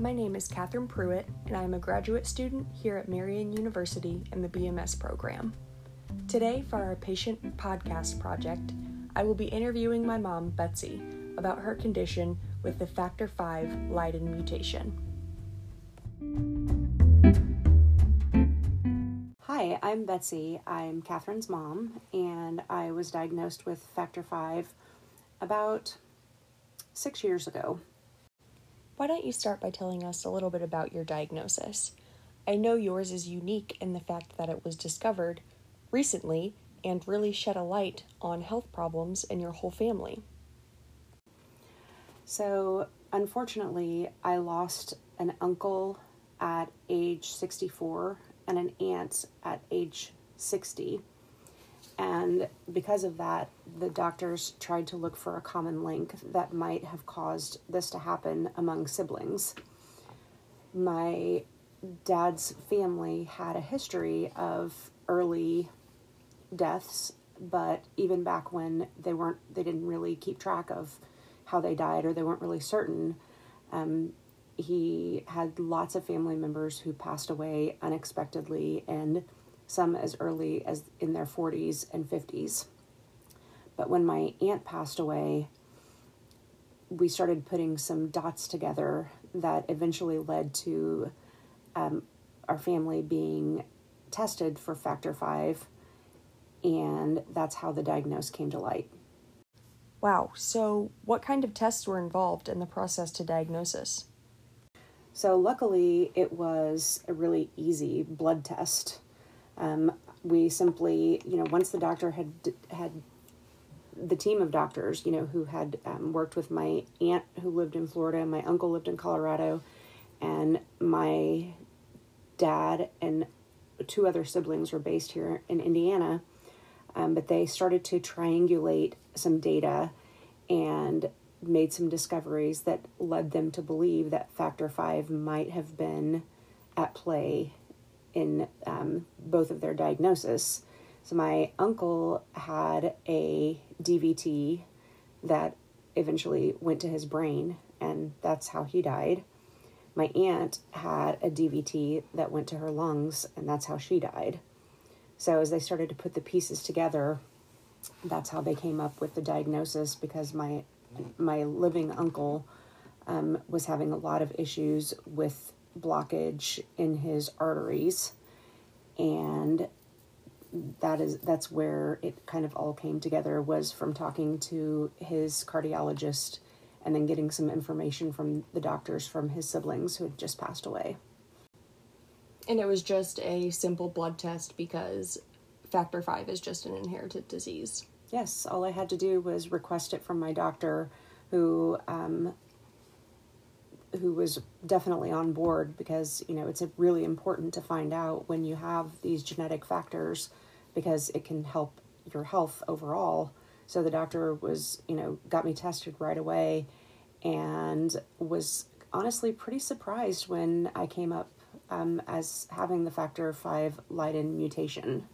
My name is Catherine Pruitt, and I am a graduate student here at Marian University in the BMS program. Today, for our patient podcast project, I will be interviewing my mom, Betsy, about her condition with the Factor V Leiden mutation. Hi, I'm Betsy. I'm Catherine's mom, and I was diagnosed with Factor V about six years ago. Why don't you start by telling us a little bit about your diagnosis? I know yours is unique in the fact that it was discovered recently and really shed a light on health problems in your whole family. So, unfortunately, I lost an uncle at age 64 and an aunt at age 60 and because of that, the doctors tried to look for a common link that might have caused this to happen among siblings. My dad's family had a history of early deaths, but even back when they weren't, they didn't really keep track of how they died or they weren't really certain. Um, he had lots of family members who passed away unexpectedly and some as early as in their 40s and 50s. But when my aunt passed away, we started putting some dots together that eventually led to um, our family being tested for factor five, and that's how the diagnosis came to light. Wow, so what kind of tests were involved in the process to diagnosis? So, luckily, it was a really easy blood test. Um, we simply, you know, once the doctor had had the team of doctors, you know, who had um, worked with my aunt who lived in Florida, my uncle lived in Colorado, and my dad and two other siblings were based here in Indiana. Um, but they started to triangulate some data and made some discoveries that led them to believe that factor five might have been at play in um, both of their diagnosis. So my uncle had a DVT that eventually went to his brain, and that's how he died. My aunt had a DVT that went to her lungs, and that's how she died. So as they started to put the pieces together, that's how they came up with the diagnosis because my my living uncle um, was having a lot of issues with blockage in his arteries. And that is that's where it kind of all came together was from talking to his cardiologist and then getting some information from the doctors from his siblings who had just passed away. And it was just a simple blood test because factor 5 is just an inherited disease. Yes all i had to do was request it from my doctor who um, who was definitely on board because you know it's really important to find out when you have these genetic factors because it can help your health overall. So the doctor was you know got me tested right away and was honestly pretty surprised when i came up um, as having the factor 5 leiden mutation.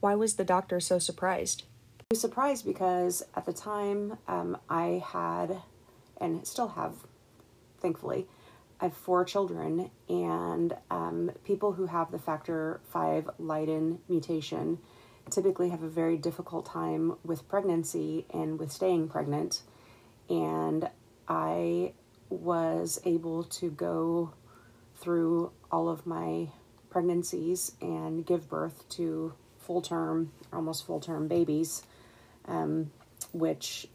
Why was the doctor so surprised? I was surprised because at the time um, i had and still have thankfully. I have four children, and um, people who have the factor V Leiden mutation typically have a very difficult time with pregnancy and with staying pregnant. And I was able to go through all of my pregnancies and give birth to full term, almost full term babies, um, which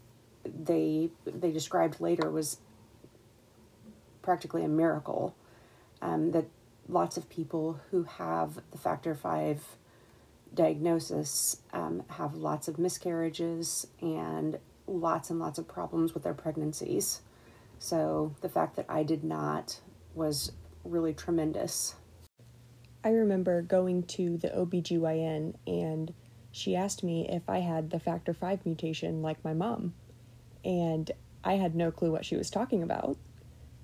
they they described later was practically a miracle um, that lots of people who have the factor V diagnosis um, have lots of miscarriages and lots and lots of problems with their pregnancies. So the fact that I did not was really tremendous. I remember going to the OBGYN and she asked me if I had the factor V mutation like my mom. And I had no clue what she was talking about.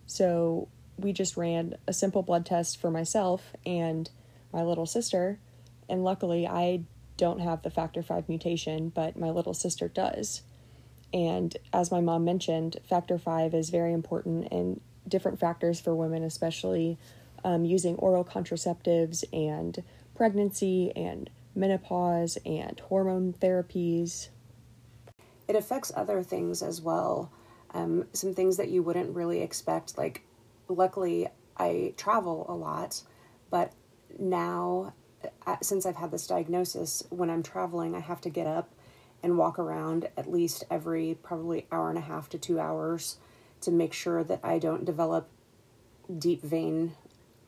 So we just ran a simple blood test for myself and my little sister. And luckily, I don't have the factor 5 mutation, but my little sister does. And as my mom mentioned, factor 5 is very important in different factors for women, especially um, using oral contraceptives and pregnancy and menopause and hormone therapies. It affects other things as well. Um, some things that you wouldn't really expect. Like, luckily, I travel a lot, but now, uh, since I've had this diagnosis, when I'm traveling, I have to get up and walk around at least every probably hour and a half to two hours to make sure that I don't develop deep vein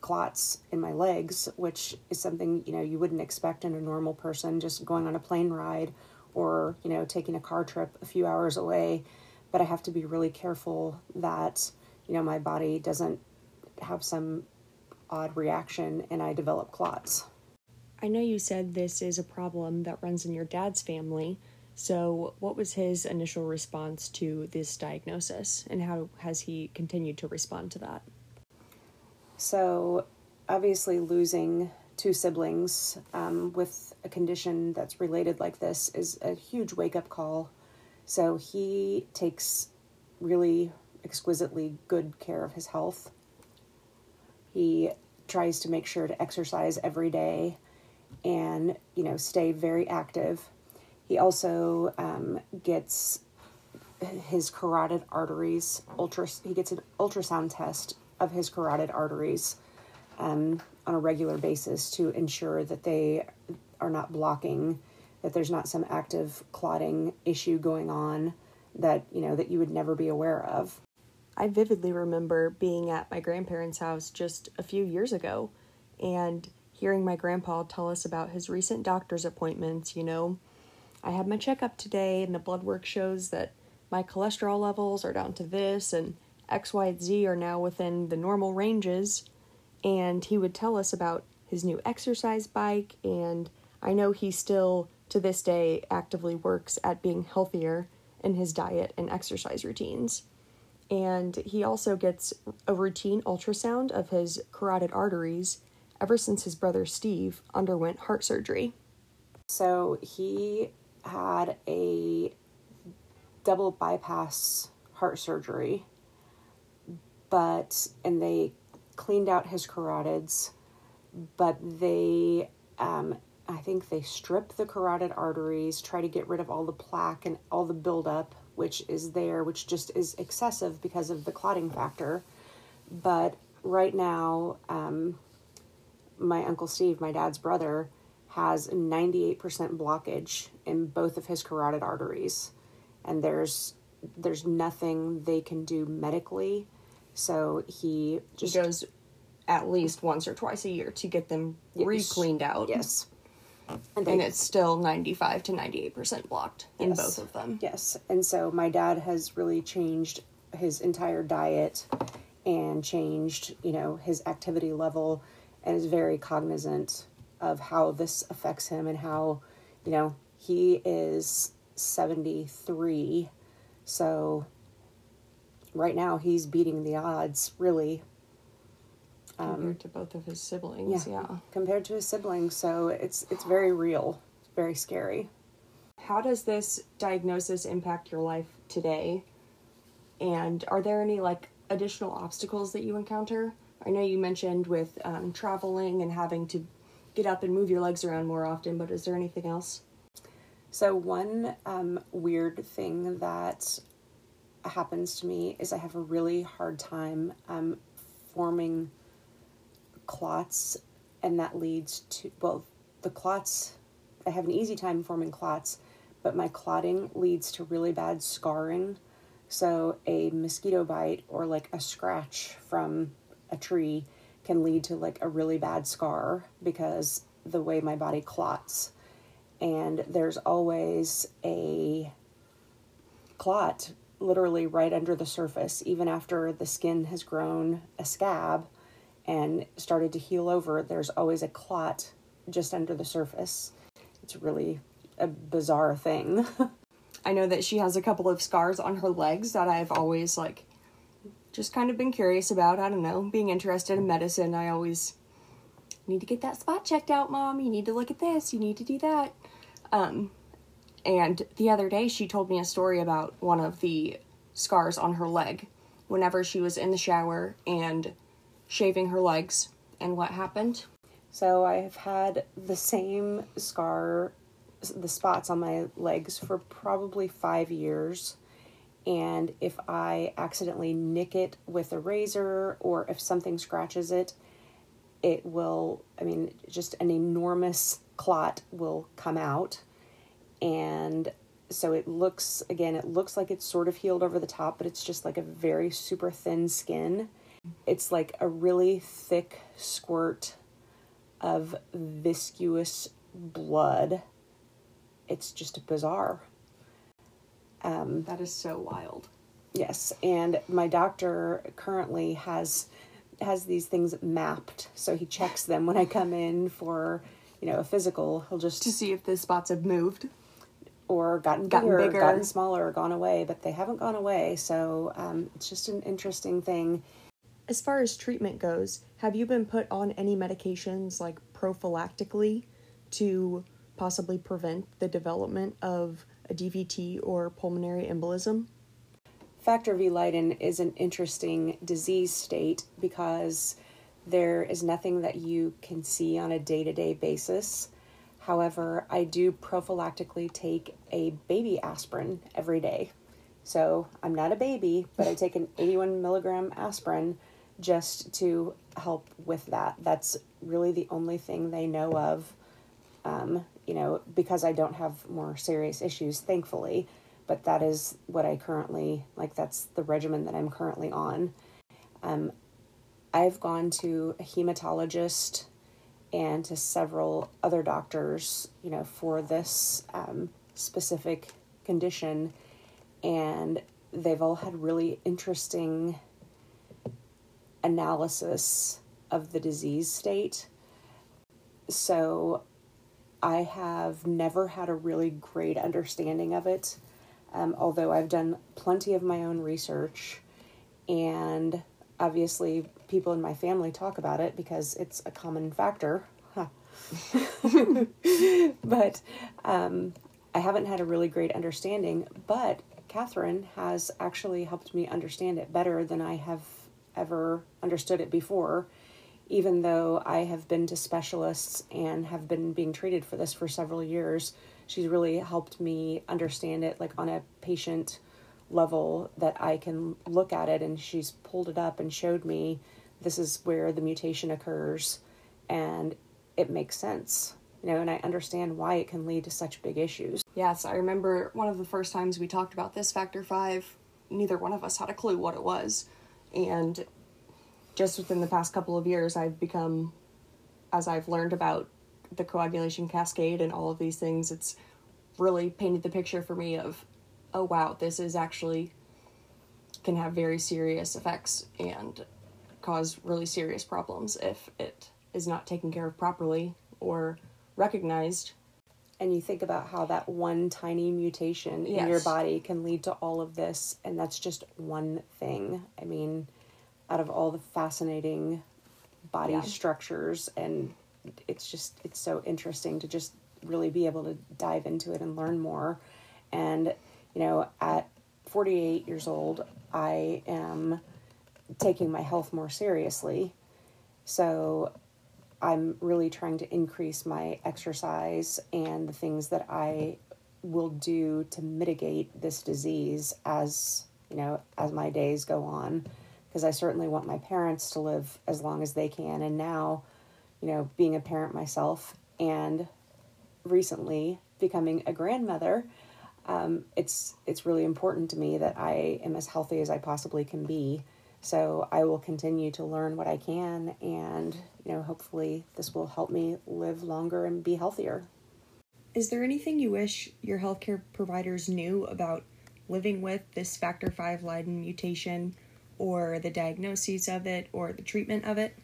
clots in my legs, which is something you know you wouldn't expect in a normal person just going on a plane ride or you know taking a car trip a few hours away. But I have to be really careful that you know my body doesn't have some odd reaction and I develop clots. I know you said this is a problem that runs in your dad's family. So, what was his initial response to this diagnosis, and how has he continued to respond to that? So, obviously, losing two siblings um, with a condition that's related like this is a huge wake up call. So, he takes really exquisitely good care of his health. He tries to make sure to exercise every day and, you know, stay very active. He also um, gets his carotid arteries ultra he gets an ultrasound test of his carotid arteries um, on a regular basis to ensure that they are not blocking that there's not some active clotting issue going on that you know that you would never be aware of I vividly remember being at my grandparents' house just a few years ago and hearing my grandpa tell us about his recent doctor's appointments. You know, I had my checkup today, and the blood work shows that my cholesterol levels are down to this, and X, Y, and Z are now within the normal ranges. And he would tell us about his new exercise bike, and I know he still, to this day, actively works at being healthier in his diet and exercise routines and he also gets a routine ultrasound of his carotid arteries ever since his brother Steve underwent heart surgery. So he had a double bypass heart surgery, but and they cleaned out his carotids, but they um, I think they strip the carotid arteries, try to get rid of all the plaque and all the buildup which is there, which just is excessive because of the clotting factor. But right now, um, my Uncle Steve, my dad's brother, has 98% blockage in both of his carotid arteries. And there's there's nothing they can do medically. So he just he goes at least once or twice a year to get them yes, re-cleaned out. Yes. And, they, and it's still 95 to 98% blocked in both of them. Yes. And so my dad has really changed his entire diet and changed, you know, his activity level and is very cognizant of how this affects him and how, you know, he is 73. So right now he's beating the odds really compared um, to both of his siblings. Yeah, yeah, compared to his siblings. So it's it's very real, it's very scary. How does this diagnosis impact your life today? And are there any like additional obstacles that you encounter? I know you mentioned with um, traveling and having to get up and move your legs around more often, but is there anything else? So, one um, weird thing that happens to me is I have a really hard time um, forming clots, and that leads to, well, the clots, I have an easy time forming clots, but my clotting leads to really bad scarring. So, a mosquito bite or like a scratch from a tree can lead to like a really bad scar because the way my body clots. And there's always a clot literally right under the surface, even after the skin has grown a scab and started to heal over, there's always a clot just under the surface. It's really a bizarre thing. I know that she has a couple of scars on her legs that I've always like just kind of been curious about. I don't know, being interested in medicine, I always need to get that spot checked out, mom. You need to look at this, you need to do that. Um and the other day she told me a story about one of the scars on her leg whenever she was in the shower and shaving her legs. And what happened? So I have had the same scar, the spots on my legs for probably five years. And if I accidentally nick it with a razor or if something scratches it, it will, I mean, just an enormous clot will come out. And so it looks, again, it looks like it's sort of healed over the top, but it's just like a very super thin skin. It's like a really thick squirt of viscous blood. It's just bizarre. Um, that is so wild. Yes, and my doctor currently has has these things mapped, so he checks them when I come in for you know a physical. He'll just to see if the spots have moved or gotten, gotten bigger, bigger, gotten smaller, or gone away, but they haven't gone away. So um, it's just an interesting thing. As far as treatment goes, have you been put on any medications like prophylactically to possibly prevent the development of a DVT or pulmonary embolism? Factor V Leiden is an interesting disease state because there is nothing that you can see on a day to day basis. However, I do prophylactically take a baby aspirin every day. So I'm not a baby, but I take an 81 milligram aspirin just to help with that. That's really the only thing they know of, um, you know, because I don't have more serious issues, thankfully. But that is what I currently, like, that's the regimen that I'm currently on. Um, I've gone to a hematologist and to several other doctors, you know, for this um, specific condition, and they've all had really interesting analysis of the disease state. So I have never had a really great understanding of it, um, although I've done plenty of my own research and obviously people in my family talk about it because it's a common factor. But um, I haven't had a really great understanding. But Catherine has actually helped me understand it better than I have ever understood it before. Even though I have been to specialists and have been being treated for this for several years, she's really helped me understand it like on a patient level that I can look at it and she's pulled it up and showed me this is where the mutation occurs and it makes sense you know and I understand why it can lead to such big issues. Yes, I remember one of the first times we talked about this factor 5 neither one of us had a clue what it was and just within the past couple of years I've become as I've learned about the coagulation cascade and all of these things it's really painted the picture for me of oh wow, this is actually can have very serious effects and cause really serious problems if it is not taken care of properly or recognized. And you think about how that one tiny mutation yes. in your body can lead to all of this, and that's just one thing. I mean, out of all the fascinating body yeah. structures, and it's just, it's so interesting to just really be able to dive into it and learn more. And you know, at 48 years old, I am taking my health more seriously. So I'm really trying to increase my exercise and the things that I will do to mitigate this disease as, you know, as my days go on because I certainly want my parents to live as long as they can and now, you know, being a parent myself and recently becoming a grandmother, um, it's it's really important to me that I am as healthy as I possibly can be. So I will continue to learn what I can, and you know, hopefully, this will help me live longer and be healthier. Is there anything you wish your healthcare providers knew about living with this factor five Leiden mutation, or the diagnoses of it, or the treatment of it?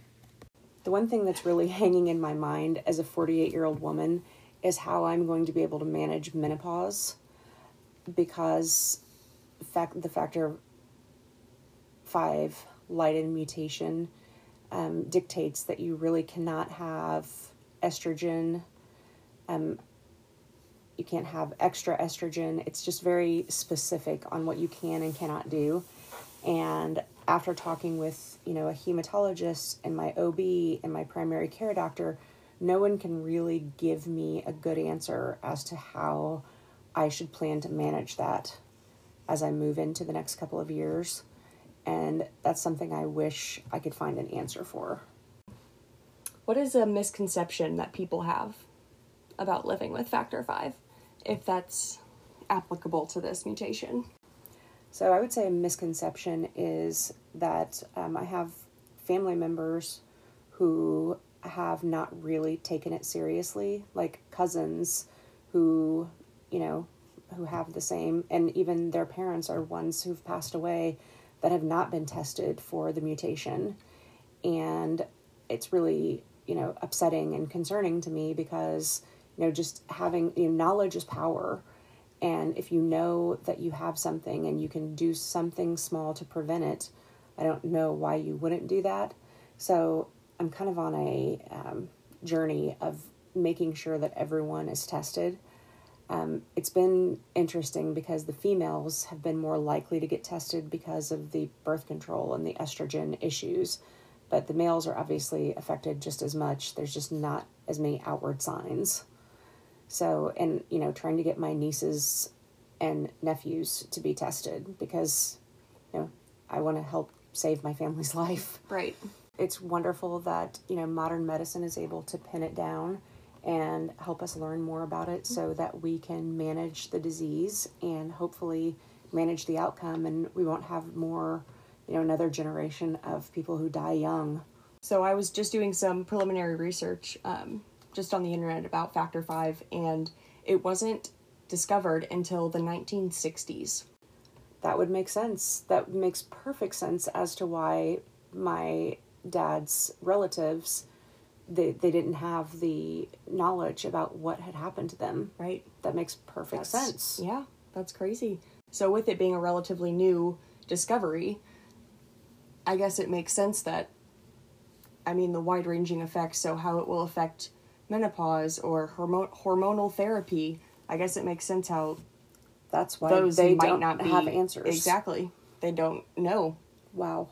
The one thing that's really hanging in my mind as a 48 year old woman is how I'm going to be able to manage menopause because fact the factor five Leiden mutation um, dictates that you really cannot have estrogen. Um, you can't have extra estrogen. It's just very specific on what you can and cannot do. And after talking with, you know, a hematologist and my OB and my primary care doctor, no one can really give me a good answer as to how I should plan to manage that as I move into the next couple of years. And that's something I wish I could find an answer for. What is a misconception that people have about living with factor 5 if that's applicable to this mutation? So I would say a misconception is that um, I have family members who have not really taken it seriously, like cousins who, you know, who have the same, and even their parents are ones who've passed away that have not been tested for the mutation. And it's really, you know, upsetting and concerning to me because, you know, just having, you know, knowledge is power. And if you know that you have something and you can do something small to prevent it, I don't know why you wouldn't do that. So I'm kind of on a um, journey of making sure that everyone is tested. Um, it's been interesting because the females have been more likely to get tested because of the birth control and the estrogen issues, but the males are obviously affected just as much. There's just not as many outward signs. So, and you know, trying to get my nieces and nephews to be tested because, you know, I want to help save my family's life. Right. It's wonderful that, you know, modern medicine is able to pin it down and help us learn more about it so that we can manage the disease and hopefully manage the outcome and we won't have more, you know, another generation of people who die young. So I was just doing some preliminary research um, just on the internet about factor 5 and it wasn't discovered until the 1960s. That would make sense. That makes perfect sense as to why my dad's relatives they, they didn't have the knowledge about what had happened to them. Right. That makes perfect That's- sense. Yeah, that's crazy. So, with it being a relatively new discovery, I guess it makes sense that, I mean, the wide ranging effects, so how it will affect menopause or hormo- hormonal therapy, I guess it makes sense how That's why those they might not be, have answers. Exactly. They don't know. Wow.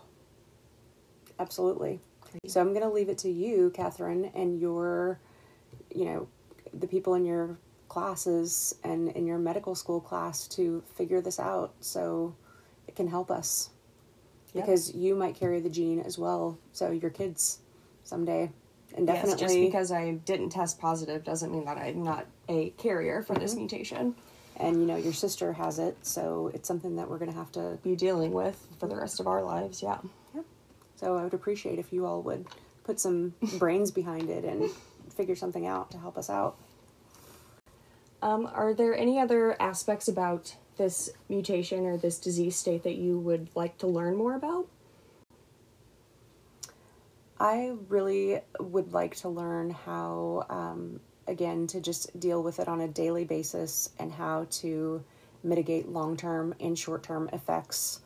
Absolutely. So I'm going to leave it to you, Catherine, and your, you know, the people in your classes and in your medical school class to figure this out so it can help us. Yep. Because you might carry the gene as well, so your kids someday. And Yes, definitely just because I didn't test positive doesn't mean that I'm not a carrier for Mm-hmm. this mutation. and you know your sister has it, so it's something that we're going to have to Be dealing with for the rest of our lives. Yeah. So I would appreciate if you all would put some brains behind it and figure something out to help us out. Um, are there any other aspects about this mutation or this disease state that you would like to learn more about? I really would like to learn how, um, again, to just deal with it on a daily basis and how to mitigate long term and short term effects.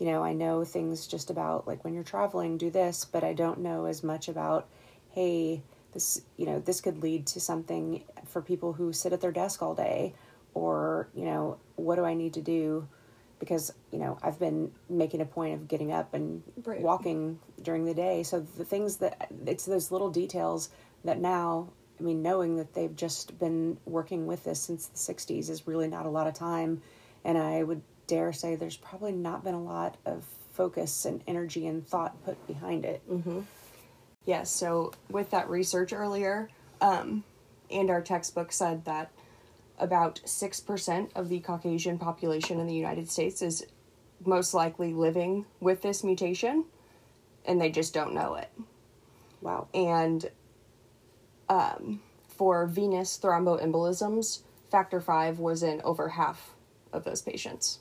You know, I know things just about like when you're traveling, do this, but I don't know as much about, hey, this, you know, this could lead to something for people who sit at their desk all day, or, you know, what do I need to do? Because, you know, I've been making a point of getting up and Right. walking during the day. So the things that it's those little details that now, I mean, knowing that they've just been working with this since the 60s is really not a lot of time. And I would dare say there's probably not been a lot of focus and energy and thought put behind it. Yes, so with that research earlier, um, and our textbook said that about 6% of the Caucasian population in the United States is most likely living with this mutation, and they just don't know it. Wow. And um, for venous thromboembolisms, factor 5 was in over half of those patients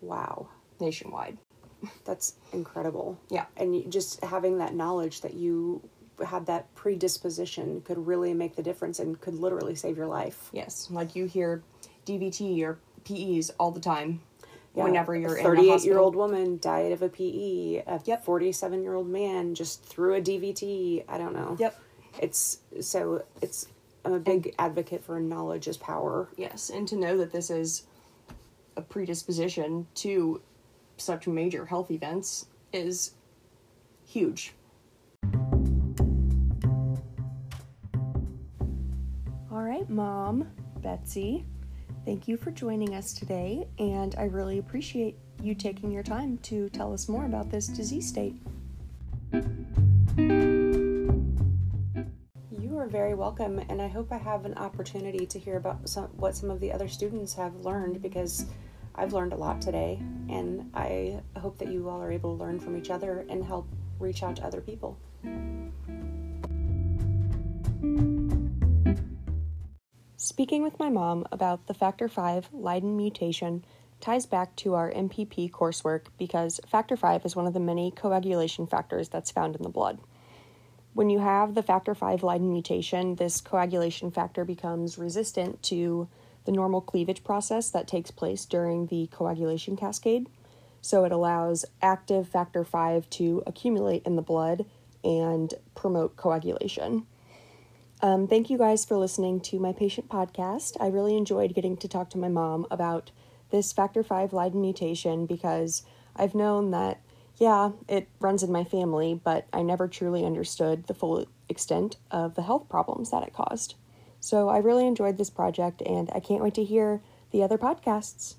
Wow. nationwide. That's incredible. Yeah. And just having that knowledge that you had that predisposition could really make the difference and could literally save your life. Yes, like you hear DVT or PEs all the time Yeah, whenever you're a in a 38 year old woman died of a PE. A 47 year old man just threw a DVT. I don't know. Yep. It's so it's. I'm a big advocate for knowledge is power. Yes, and to know that this is a predisposition to such major health events is huge. All right, Mom, Betsy, thank you for joining us today, and I really appreciate you taking your time to tell us more about this disease state. You are very welcome, and I hope I have an opportunity to hear about some, what some of the other students have learned because I've learned a lot today, and I hope that you all are able to learn from each other and help reach out to other people. Speaking with my mom about the factor V Leiden mutation ties back to our MPP coursework because factor V is one of the many coagulation factors that's found in the blood. When you have the factor V Leiden mutation, this coagulation factor becomes resistant to the normal cleavage process that takes place during the coagulation cascade. So it allows active factor V to accumulate in the blood and promote coagulation. Um, thank you guys for listening to my patient podcast. I really enjoyed getting to talk to my mom about this factor V Leiden mutation because I've known that, yeah, it runs in my family, but I never truly understood the full extent of the health problems that it caused. So I really enjoyed this project and I can't wait to hear the other podcasts.